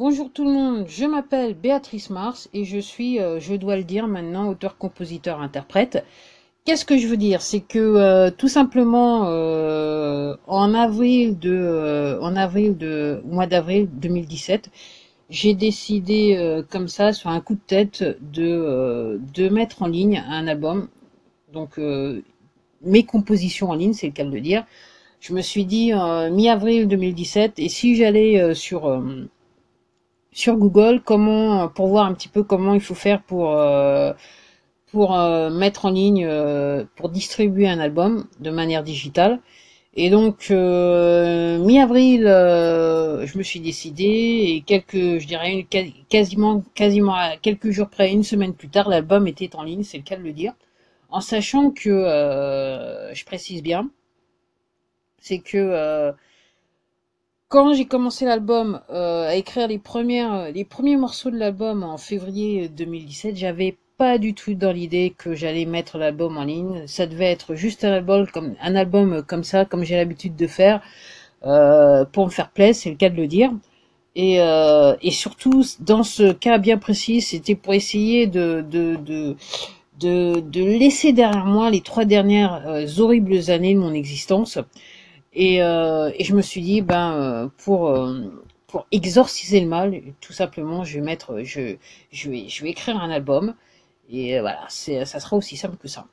Bonjour tout le monde, je m'appelle Béatrice Mars et je suis, euh, je dois le dire maintenant, auteur-compositeur-interprète. Qu'est-ce que je veux dire? C'est que euh, tout simplement euh, en avril de, en avril de, mois d'avril 2017, j'ai décidé comme ça, sur un coup de tête, de, de mettre en ligne un album. Donc mes compositions en ligne, c'est le cas de le dire. Je me suis dit mi-avril 2017, et si j'allais sur sur Google comment pour voir un petit peu comment il faut faire pour euh, pour euh, mettre en ligne euh, pour distribuer un album de manière digitale. Et donc mi-avril je me suis décidé et quelques je dirais quasiment quasiment à quelques jours près une semaine plus tard l'album était en ligne c'est le cas de le dire. En sachant que je précise bien c'est que quand j'ai commencé l'album, euh, à écrire les premières, euh, les premiers morceaux de l'album en février 2017, j'avais pas du tout dans l'idée que j'allais mettre l'album en ligne. Ça devait être juste un album comme un album comme ça, comme j'ai l'habitude de faire, euh, pour me faire plaisir, c'est le cas de le dire. Et, euh, et surtout, dans ce cas bien précis, c'était pour essayer de, de, de, de, de laisser derrière moi les trois dernières euh, horribles années de mon existence. Et, euh, et je me suis dit, ben, euh, pour, euh, pour exorciser le mal, tout simplement, je vais mettre, je, je vais, je vais écrire un album. Et voilà, c'est, ça sera aussi simple que ça.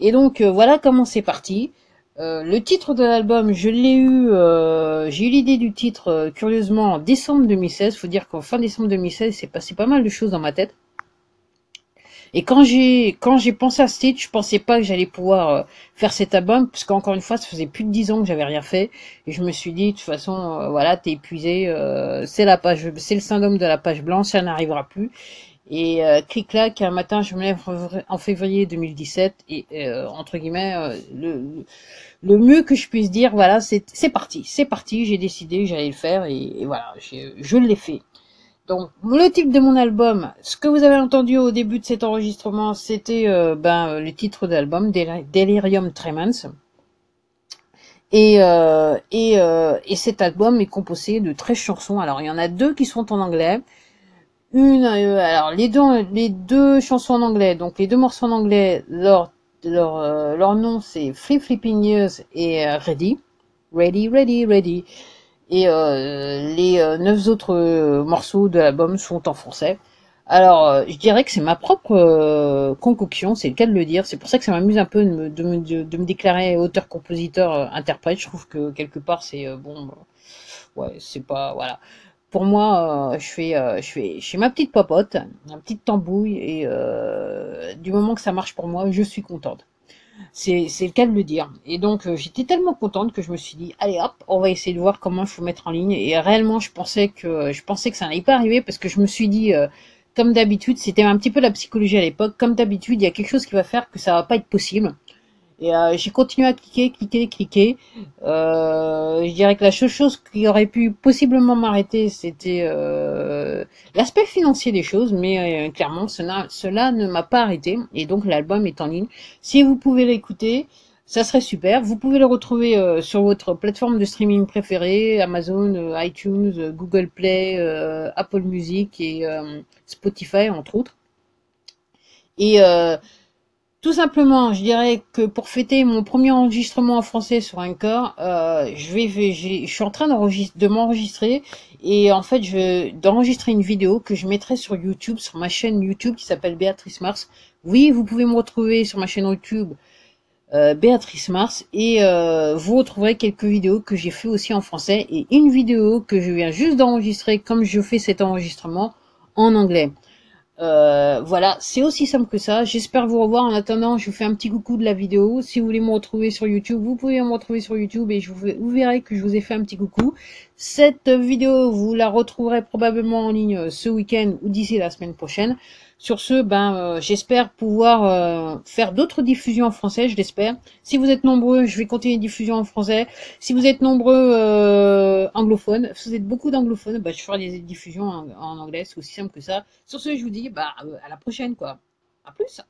Et donc, voilà comment c'est parti. Euh, le titre de l'album, je l'ai eu, euh, j'ai eu l'idée du titre curieusement en décembre 2016. Faut dire qu'en fin décembre 2016, c'est passé pas mal de choses dans ma tête. Et quand j'ai quand j'ai pensé à ce titre, je pensais pas que j'allais pouvoir euh, faire cet album, parce qu'encore une fois, ça faisait plus de dix ans que j'avais rien fait, et je me suis dit, de toute façon, euh, voilà, t'es épuisé, euh, c'est la page, c'est le syndrome de la page blanche, ça n'arrivera plus. Et euh, clic-clac, un matin, je me lève en février 2017, et entre guillemets, le, le mieux que je puisse dire, voilà, c'est parti, c'est parti, j'ai décidé j'allais le faire, et, et voilà, je l'ai fait. Donc, le titre de mon album, ce que vous avez entendu au début de cet enregistrement, c'était euh, ben, euh, le titre d'album, Delirium Tremens. Et, euh, et, euh, et, cet album est composé de 13 chansons. Alors, il y en a deux qui sont en anglais. Une, alors les deux, les deux chansons en anglais, donc les deux morceaux en anglais, leur, leur, leur nom c'est Flip Flipping Years et Ready. Ready, Ready, Ready. Et euh, les euh, neuf autres euh, morceaux de l'album sont en français. Alors, je dirais que c'est ma propre concoction, c'est le cas de le dire. C'est pour ça que ça m'amuse un peu de me, de me, déclarer auteur, compositeur, interprète. Je trouve que quelque part, c'est bon, ouais, c'est pas, voilà. Pour moi, je fais, je fais, je ma petite popote, ma petite tambouille, et du moment que ça marche pour moi, je suis contente. C'est le cas de le dire. Et donc euh, j'étais tellement contente que je me suis dit allez hop, on va essayer de voir comment il faut mettre en ligne. Et réellement je pensais que ça n'allait pas arriver parce que je me suis dit euh, comme d'habitude, c'était un petit peu la psychologie à l'époque. Comme d'habitude, il y a quelque chose qui va faire que ça va pas être possible. Et euh, j'ai continué à cliquer, cliquer, cliquer. Je dirais que la seule chose qui aurait pu possiblement m'arrêter, c'était l'aspect financier des choses, mais euh, clairement, cela, cela ne m'a pas arrêté. Et donc l'album est en ligne. Si vous pouvez l'écouter, ça serait super. Vous pouvez le retrouver euh, sur votre plateforme de streaming préférée, Amazon, iTunes, Google Play, Apple Music et Spotify, entre autres. Et tout simplement, je dirais que pour fêter mon premier enregistrement en français sur corps, euh, je suis en train de m'enregistrer et en fait, d'enregistrer une vidéo que je mettrai sur YouTube, sur ma chaîne YouTube qui s'appelle Béatrice Mars. Oui, vous pouvez me retrouver sur ma chaîne YouTube euh, Béatrice Mars et euh, vous retrouverez quelques vidéos que j'ai fait aussi en français et une vidéo que je viens juste d'enregistrer comme je fais cet enregistrement en anglais. Euh, voilà, c'est aussi simple que ça. J'espère vous revoir. En attendant, je vous fais un petit coucou de la vidéo. Si vous voulez me retrouver sur YouTube, vous pouvez me retrouver sur YouTube et je vous, vous verrez que je vous ai fait un petit coucou. Cette vidéo, vous la retrouverez probablement en ligne euh, ce week-end ou d'ici la semaine prochaine. Sur ce, ben, euh, j'espère pouvoir euh, faire d'autres diffusions en français, je l'espère. Si vous êtes nombreux, je vais continuer les diffusions en français. Si vous êtes nombreux euh, anglophones, si vous êtes beaucoup d'anglophones, ben, je ferai des diffusions en, anglais, c'est aussi simple que ça. Sur ce, je vous dis bah, à la prochaine, quoi. À plus